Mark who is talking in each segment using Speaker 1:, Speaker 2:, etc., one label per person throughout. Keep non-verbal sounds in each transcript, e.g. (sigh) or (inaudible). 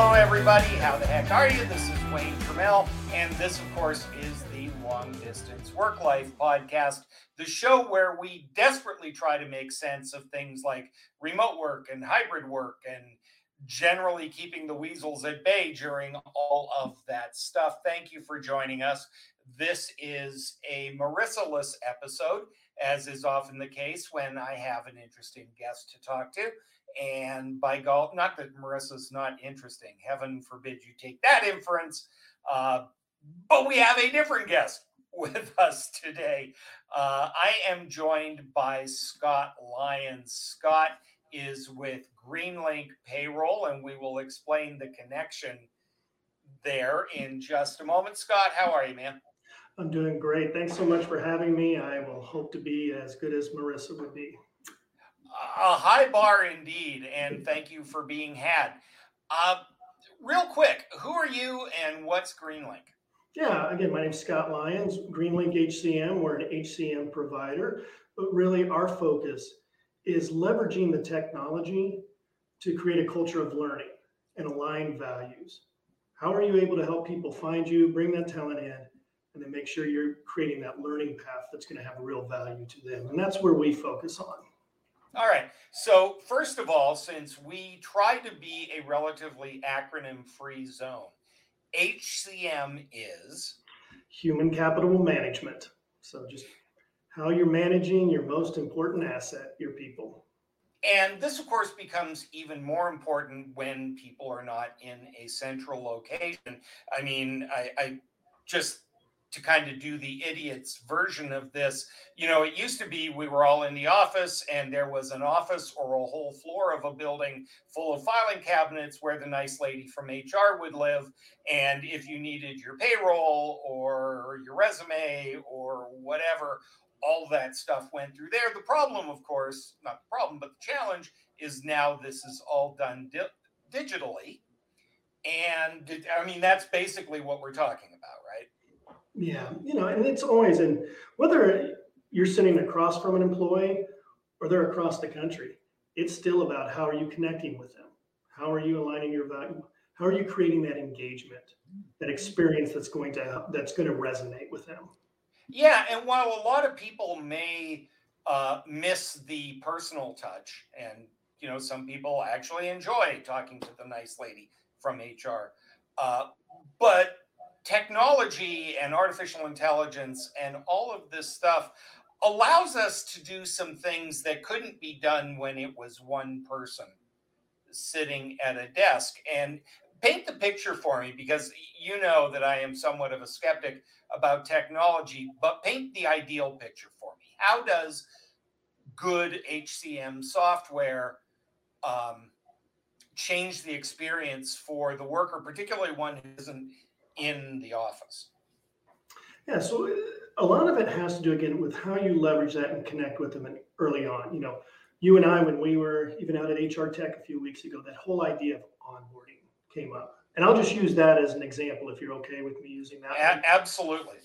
Speaker 1: Hello, everybody. How the heck are you? This is Wayne Turmel, and this, of course, is the Long Distance Work Life podcast, the show where we desperately try to make sense of things like remote work and hybrid work and generally keeping the weasels at bay during all of that stuff. Thank you for joining us. This is a Marissa-less episode, as is often the case when I have an interesting guest to talk to. And by golf, not that Marissa's not interesting. Heaven forbid you take that inference. Uh, but we have a different guest (laughs) with us today. Uh, I am joined by Scott Lyons. Scott is with Greenlink Payroll, and we will explain the connection there in just a moment. Scott, how are you, man?
Speaker 2: I'm doing great. Thanks so much for having me. I will hope to be as good as Marissa would be
Speaker 1: a high bar indeed, and thank you for being had. Uh, real quick, who are you and what's Greenlink?
Speaker 2: Yeah, again, my name's Scott Lyons, Greenlink HCM. We're an HCM provider, but really our focus is leveraging the technology to create a culture of learning and align values. How are you able to help people find you, bring that talent in, and then make sure you're creating that learning path that's going to have real value to them? And that's where we focus on.
Speaker 1: All right. So, first of all, since we try to be a relatively acronym free zone, HCM is
Speaker 2: human capital management. So, just how you're managing your most important asset, your people.
Speaker 1: And this, of course, becomes even more important when people are not in a central location. I mean, I, I just to kind of do the idiot's version of this. You know, it used to be we were all in the office and there was an office or a whole floor of a building full of filing cabinets where the nice lady from HR would live. And if you needed your payroll or your resume or whatever, all that stuff went through there. The problem, of course, not the problem, but the challenge is now this is all done di- digitally. And I mean, that's basically what we're talking about?
Speaker 2: Yeah, you know, and it's always and whether you're sitting across from an employee or they're across the country, it's still about how are you connecting with them? How are you aligning your value? How are you creating that engagement, that experience that's going to that's going to resonate with them?
Speaker 1: Yeah, and while a lot of people may uh, miss the personal touch, and you know, some people actually enjoy talking to the nice lady from HR, uh, but technology and artificial intelligence and all of this stuff allows us to do some things that couldn't be done when it was one person sitting at a desk. And paint the picture for me because you know that I am somewhat of a skeptic about technology, but paint the ideal picture for me. How does good HCM software um, change the experience for the worker, particularly one who isn't in the office?
Speaker 2: Yeah, so uh, a lot of it has to do again with how you leverage that and connect with them early on. You know, you and I, when we were even out at HR Tech a few weeks ago, that whole idea of onboarding came up. And I'll just use that as an example if you're okay with me using that.
Speaker 1: A- absolutely.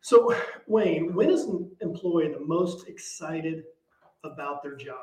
Speaker 2: So, Wayne, when is an employee the most excited about their job?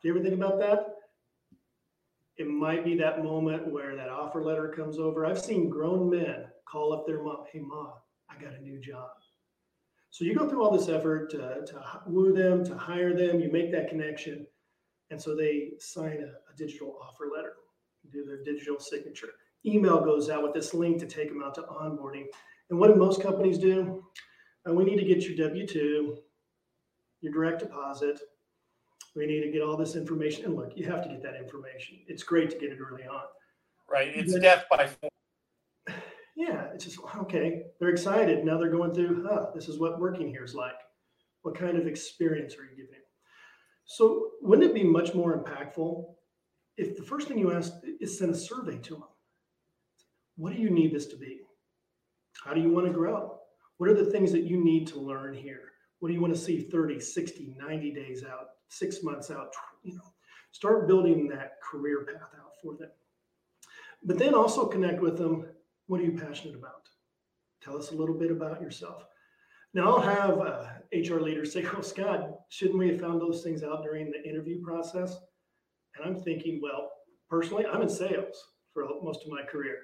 Speaker 2: Do you ever think about that? It might be that moment where that offer letter comes over. I've seen grown men call up their mom, hey, mom, I got a new job. So you go through all this effort to, to woo them, to hire them, you make that connection. And so they sign a, a digital offer letter, do their digital signature. Email goes out with this link to take them out to onboarding. And what do most companies do? Uh, we need to get your W 2, your direct deposit, we need to get all this information. And look, you have to get that information. It's great to get it early on.
Speaker 1: Right. It's but, death by form.
Speaker 2: Yeah. It's just, okay, they're excited. Now they're going through, huh, this is what working here is like. What kind of experience are you giving? So wouldn't it be much more impactful if the first thing you ask is send a survey to them? What do you need this to be? How do you want to grow? What are the things that you need to learn here? What do you want to see 30, 60, 90 days out? Six months out, you know, start building that career path out for them. But then also connect with them. What are you passionate about? Tell us a little bit about yourself. Now, I'll have uh, HR leaders say, Oh, Scott, shouldn't we have found those things out during the interview process? And I'm thinking, well, personally, I'm in sales for most of my career.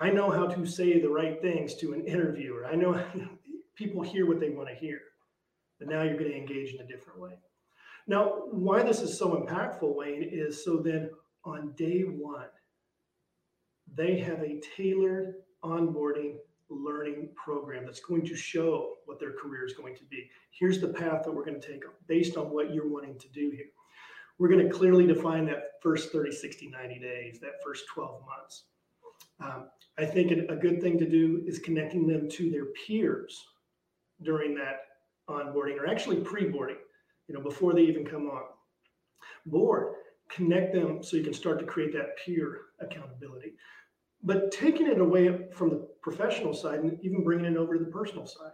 Speaker 2: I know how to say the right things to an interviewer. I know (laughs) people hear what they want to hear, but now you're going to engage in a different way. Now, why this is so impactful, Wayne, is so then on day one, they have a tailored onboarding learning program that's going to show what their career is going to be. Here's the path that we're going to take based on what you're wanting to do here. We're going to clearly define that first 30, 60, 90 days, that first 12 months. Um, I think a good thing to do is connecting them to their peers during that onboarding or actually pre-boarding, you know, before they even come on board. Connect them so you can start to create that peer accountability. But taking it away from the professional side and even bringing it over to the personal side.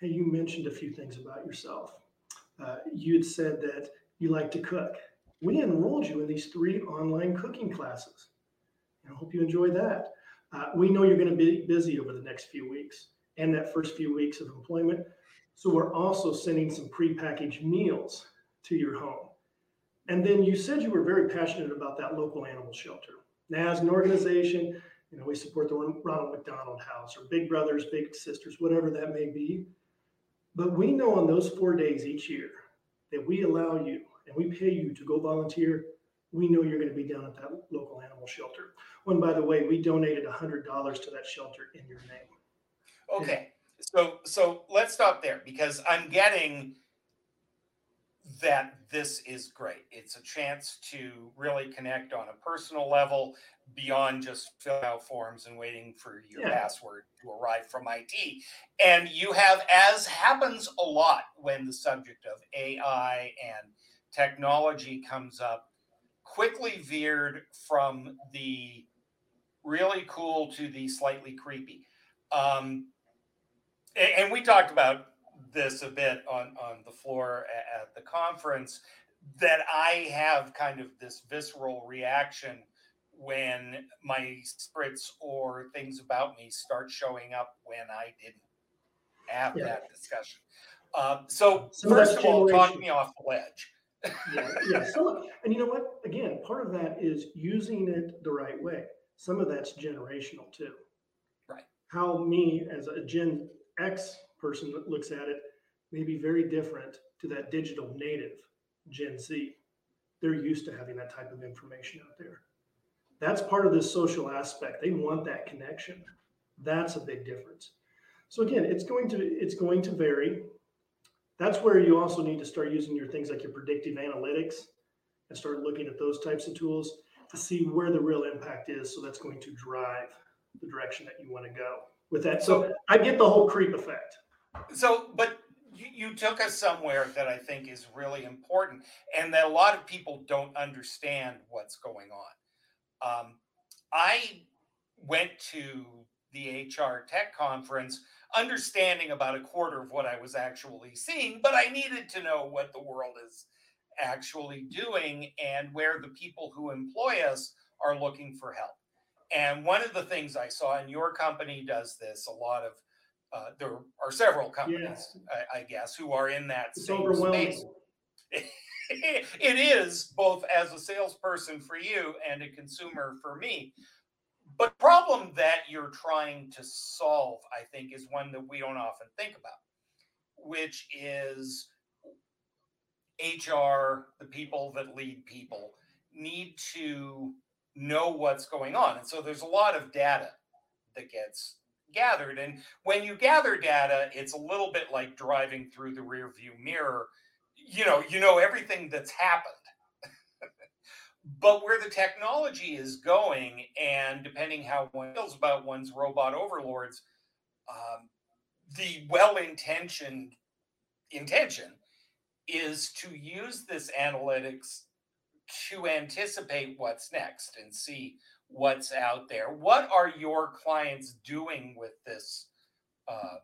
Speaker 2: Hey, you mentioned a few things about yourself. Uh, you had said that you like to cook. We enrolled you in these three online cooking classes. I hope you enjoy that. Uh, we know you're going to be busy over the next few weeks and that first few weeks of employment. So we're also sending some prepackaged meals to your home. And then you said you were very passionate about that local animal shelter. Now, as an organization, you know, we support the Ronald McDonald House or Big Brothers, Big Sisters, whatever that may be. But we know on those four days each year that we allow you and we pay you to go volunteer, we know you're going to be down at that local animal shelter. One, by the way, we donated $100 to that shelter in your name.
Speaker 1: Okay. So so let's stop there because I'm getting that this is great. It's a chance to really connect on a personal level beyond just fill out forms and waiting for your yeah. password to arrive from IT. And you have, as happens a lot when the subject of AI and technology comes up, quickly veered from the really cool to the slightly creepy. Um, and, we talked about this a bit on on the floor at the conference that I have kind of this visceral reaction when my spirits or things about me start showing up when I didn't have yeah. that discussion. Um, so, so first of all, talk me off the ledge.
Speaker 2: yeah, yeah. So, and you know what? Again, part of that is using it the right way. Some of that's generational too.
Speaker 1: Right.
Speaker 2: How me as a Gen X person that looks at it may be very different to that digital native Gen Z. They're used to having that type of information out there. That's part of this social aspect. They want that connection. That's a big difference. So again, it's going to it's going to vary. That's where you also need to start using your things like your predictive analytics and start looking at those types of tools to see where the real impact is. So that's going to drive the direction that you want to go with that. So I get the whole creep effect.
Speaker 1: So, but you, you took us somewhere that I think is really important and that a lot of people don't understand what's going on. Um, I went to the HR tech conference understanding about a quarter of what I was actually seeing, but I needed to know what the world is actually doing and where the people who employ us are looking for help. And one of the things I saw, and your company does this, a lot of uh, there are several companies, I, I, guess, who are in that it's same space. (laughs) it is both as a salesperson for you and a consumer for me. But problem that you're trying to solve, I think, is one that we don't often think about, which is HR, the people that lead people, need to know what's going on. And so there's a lot of data that gets gathered. And when you gather data, it's a little bit like driving through the rear view mirror. You know, you know everything that's happened. (laughs) but where the technology is going, and depending how one feels about one's robot overlords, um, the well-intentioned intention is to use this analytics to anticipate what's next and see what's out there. What are your clients doing with this uh,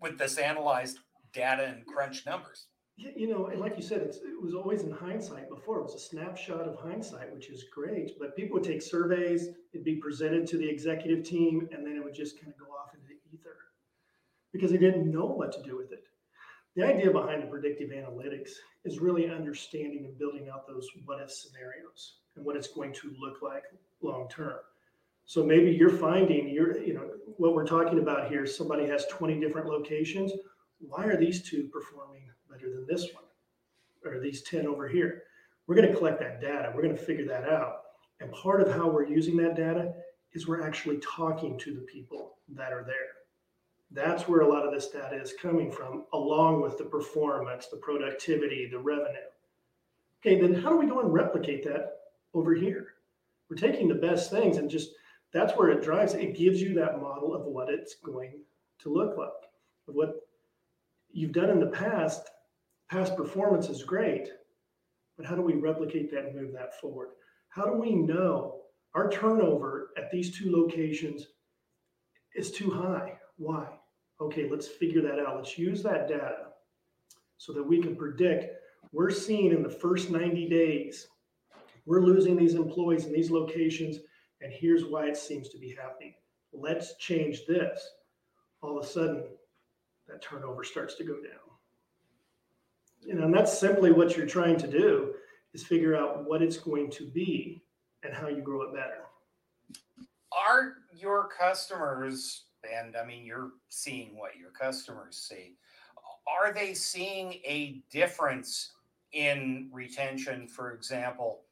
Speaker 1: with this analyzed data and crunch numbers?
Speaker 2: You know, and like you said, it was always in hindsight before. It was a snapshot of hindsight, which is great. But people would take surveys, it'd be presented to the executive team, and then it would just kind of go off into the ether because they didn't know what to do with it. The idea behind the predictive analytics is really understanding and building out those what if scenarios and what it's going to look like long term. So maybe you're finding you're, you know, what we're talking about here, somebody has 20 different locations. Why are these two performing better than this one? Or these 10 over here? We're going to collect that data. We're going to figure that out. And part of how we're using that data is we're actually talking to the people that are there. That's where a lot of this data is coming from, along with the performance, the productivity, the revenue. Okay, then how do we go and replicate that over here? We're taking the best things and just that's where it drives. It gives you that model of what it's going to look like. What you've done in the past, past performance is great, but how do we replicate that and move that forward? How do we know our turnover at these two locations is too high? Why? Okay, let's figure that out. Let's use that data so that we can predict we're seeing in the first 90 days, we're losing these employees in these locations and here's why it seems to be happening. Let's change this. All of a sudden, that turnover starts to go down. You know, and that's simply what you're trying to do is figure out what it's going to be and how you grow it better.
Speaker 1: Are your customers, and I mean, you're seeing what your customers see, are they seeing a difference in retention, for example,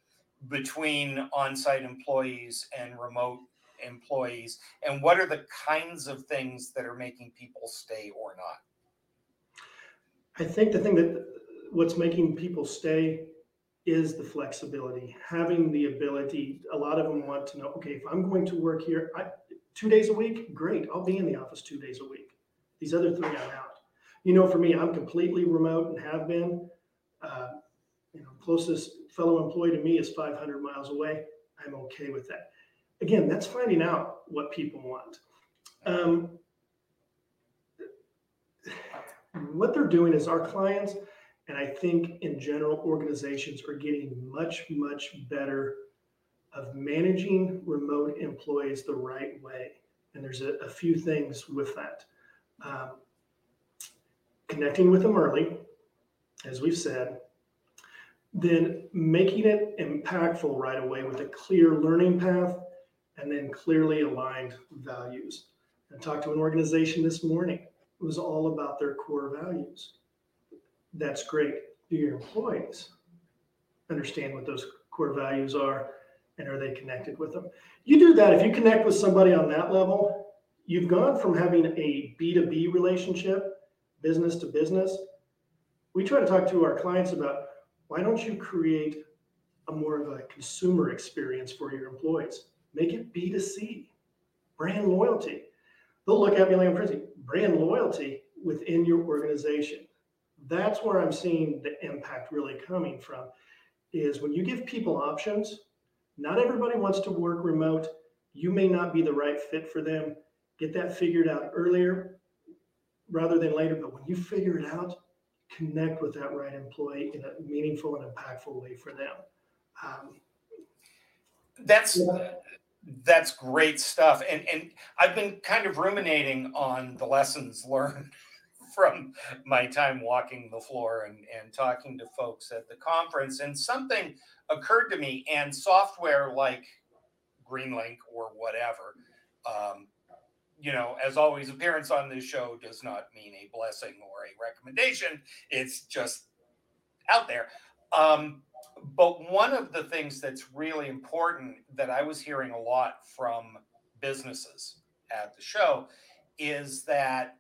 Speaker 1: between on-site employees and remote employees? And what are the kinds of things that are making people stay or not?
Speaker 2: I think the thing that what's making people stay is the flexibility having the ability a lot of them want to know okay if i'm going to work here I, two days a week great i'll be in the office two days a week these other three i'm out you know for me i'm completely remote and have been uh, you know closest fellow employee to me is 500 miles away. I'm okay with that. Again, that's finding out what people want. Um, what they're doing is our clients, and I think in general, organizations are getting much, much better of managing remote employees the right way. And there's a, a few things with that. Um, connecting with them early, as we've said, then making it impactful right away with a clear learning path and then clearly aligned values. I talked to an organization this morning. It was all about their core values. That's great. Do your employees understand what those core values are and are they connected with them? You do that. If you connect with somebody on that level, you've gone from having a B2B relationship, business to business. We try to talk to our clients about why don't you create a more of a consumer experience for your employees? Make it B2C, brand loyalty. They'll look at me like I'm crazy. Brand loyalty within your organization. That's where I'm seeing the impact really coming from. Is when you give people options, not everybody wants to work remote. You may not be the right fit for them. Get that figured out earlier rather than later. But when you figure it out, connect with that right employee in a meaningful and impactful way for them. Um,
Speaker 1: that's yeah. that's great stuff, and and I've been kind of ruminating on the lessons learned (laughs) from my time walking the floor and, and talking to folks at the conference. And something occurred to me, and software like Greenlink or whatever um, you know, as always, appearance on this show does not mean a blessing or a recommendation. It's just out there. Um, but one of the things that's really important that I was hearing a lot from businesses at the show is that,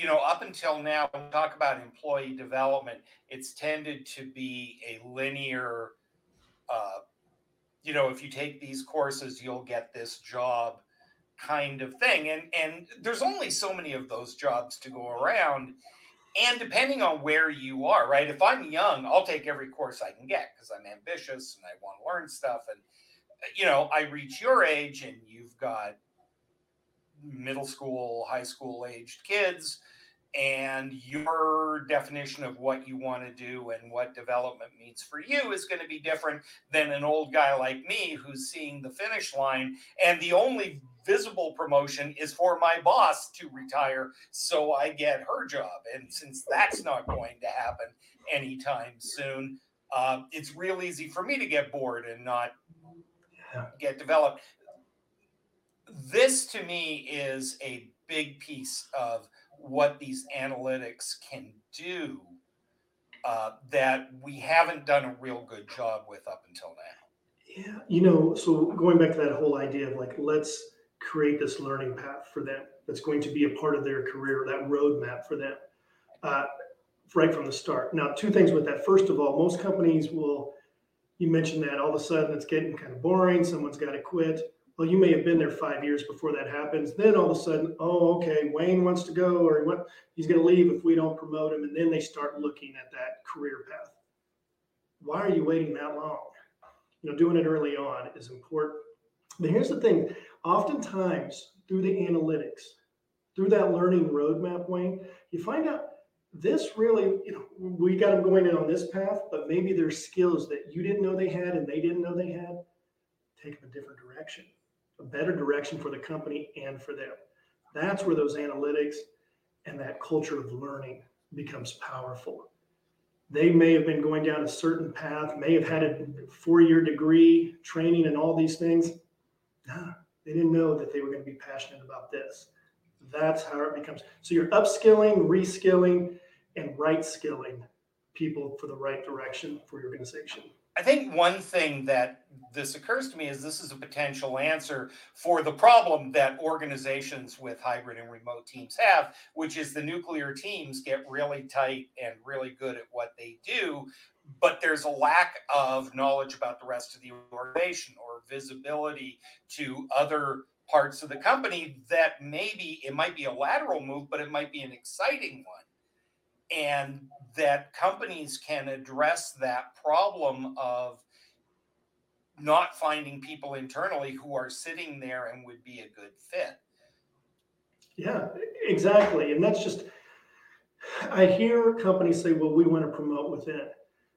Speaker 1: you know, up until now, when we talk about employee development, it's tended to be a linear, uh, you know, if you take these courses, you'll get this job kind of thing. And and there's only so many of those jobs to go around. And depending on where you are, right? If I'm young, I'll take every course I can get because I'm ambitious and I want to learn stuff. And you know, I reach your age and you've got middle school, high school aged kids, and your definition of what you want to do and what development means for you is going to be different than an old guy like me who's seeing the finish line. And the only visible promotion is for my boss to retire so I get her job. And since that's not going to happen anytime soon, uh, it's real easy for me to get bored and not get developed. This to me is a big piece of what these analytics can do uh, that we haven't done a real good job with up until now.
Speaker 2: Yeah, you know, so going back to that whole idea of like, let's create this learning path for them that's going to be a part of their career, that roadmap for them, uh, right from the start. Now, two things with that. First of all, most companies will, you mentioned that all of a sudden it's getting kind of boring, someone's got to quit well, you may have been there five years before that happens. Then all of a sudden, oh, okay, Wayne wants to go, or he want, he's going to leave if we don't promote him. And then they start looking at that career path. Why are you waiting that long? You know, doing it early on is important. But here's the thing oftentimes, through the analytics, through that learning roadmap, Wayne, you find out this really, you know, we got them going in on this path, but maybe there's skills that you didn't know they had and they didn't know they had. Take them a different direction a better direction for the company and for them. That's where those analytics and that culture of learning becomes powerful. They may have been going down a certain path, may have had a four year degree, training, and all these things. They didn't know that they were going to be passionate about this. That's how it becomes. So you're upskilling, reskilling, and right skilling people for the right direction for your organization.
Speaker 1: I think one thing that this occurs to me is this is a potential answer for the problem that organizations with hybrid and remote teams have, which is the nuclear teams get really tight and really good at what they do, but there's a lack of knowledge about the rest of the organization or visibility to other parts of the company that maybe it might be a lateral move, but it might be an exciting one and that companies can address that problem of not finding people internally who are sitting there and would be a good fit.
Speaker 2: Yeah, exactly. And that's just, I hear companies say, well, we want to promote within.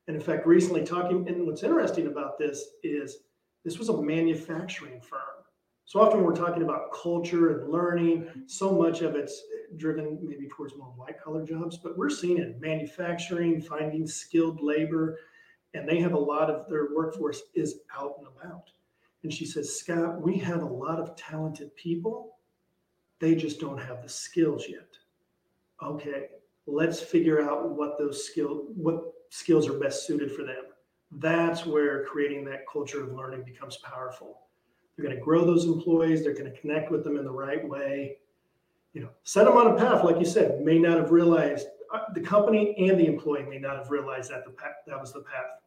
Speaker 2: And in fact, recently talking, and what's interesting about this is this was a manufacturing firm. So often we're talking about culture and learning. So much of it's driven maybe towards more white collar jobs, but we're seeing it manufacturing, finding skilled labor, and they have a lot of their workforce is out and about. And she says, Scott, we have a lot of talented people. They just don't have the skills yet. Okay, let's figure out what those skill what skills are best suited for them. That's where creating that culture of learning becomes powerful. They're going to grow those employees. They're going to connect with them in the right way you know, set them on a path, like you said, may not have realized uh, the company and the employee may not have realized that the path, that was the path,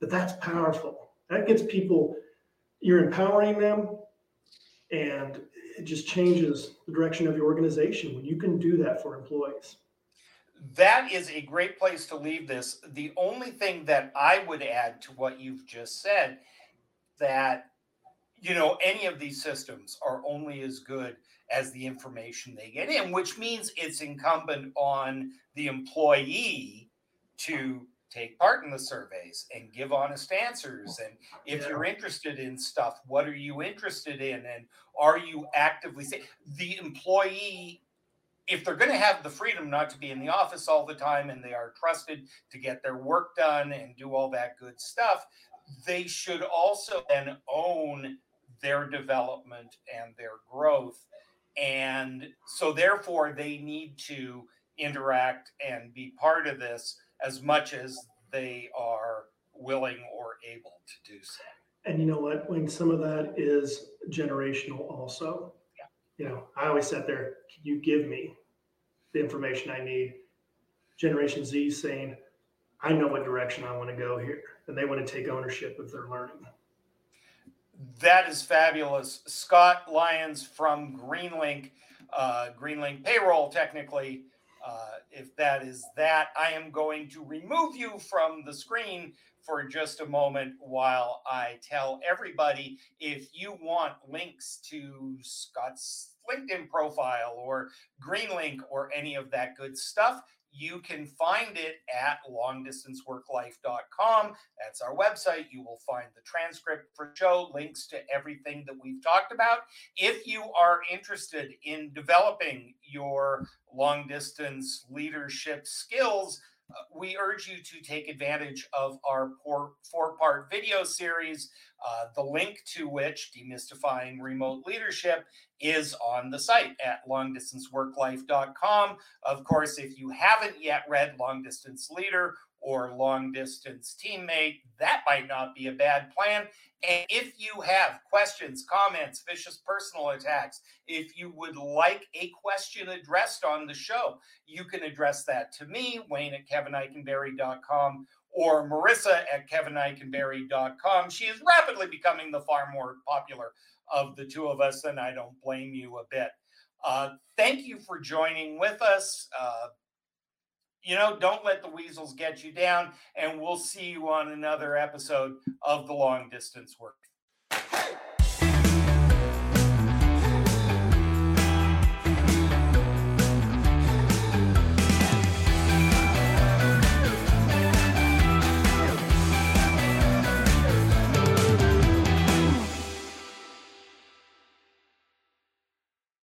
Speaker 2: but that's powerful. That gets people, you're empowering them and it just changes the direction of your organization when you can do that for employees.
Speaker 1: That is a great place to leave this. The only thing that I would add to what you've just said that you know any of these systems are only as good as the information they get in, which means it's incumbent on the employee to take part in the surveys and give honest answers. And if yeah. you're interested in stuff, what are you interested in? And are you actively saying the employee? If they're going to have the freedom not to be in the office all the time and they are trusted to get their work done and do all that good stuff, they should also then own their development and their growth and so, therefore, they need to interact and be part of this as much as they are willing or able to do so.
Speaker 2: And you know what? When some of that is generational, also. Yeah. You know, I always sat there, can you give me the information I need? Generation Z saying, I know what direction I want to go here. And they want to take ownership of their learning.
Speaker 1: That is fabulous. Scott Lyons from Greenlink, uh, Greenlink payroll, technically. Uh, if that is that, I am going to remove you from the screen for just a moment while I tell everybody if you want links to Scott's LinkedIn profile or Greenlink or any of that good stuff, you can find it at longdistanceworklife.com. That's our website. You will find the transcript for show, links to everything that we've talked about. If you are interested in developing your long distance leadership skills, we urge you to take advantage of our four part video series, uh, the link to which, Demystifying Remote Leadership, is on the site at longdistanceworklife.com. Of course, if you haven't yet read Long Distance Leader or long distance teammate, that might not be a bad plan. And if you have questions, comments, vicious personal attacks, if you would like a question addressed on the show, you can address that to me, Wayne at kevineikenberry.com or Marissa at kevineikenberry.com. She is rapidly becoming the far more popular of the two of us, and I don't blame you a bit. Uh, thank you for joining with us. Uh, you know, don't let the weasels get you down. And we'll see you on another episode of the Long Distance Work.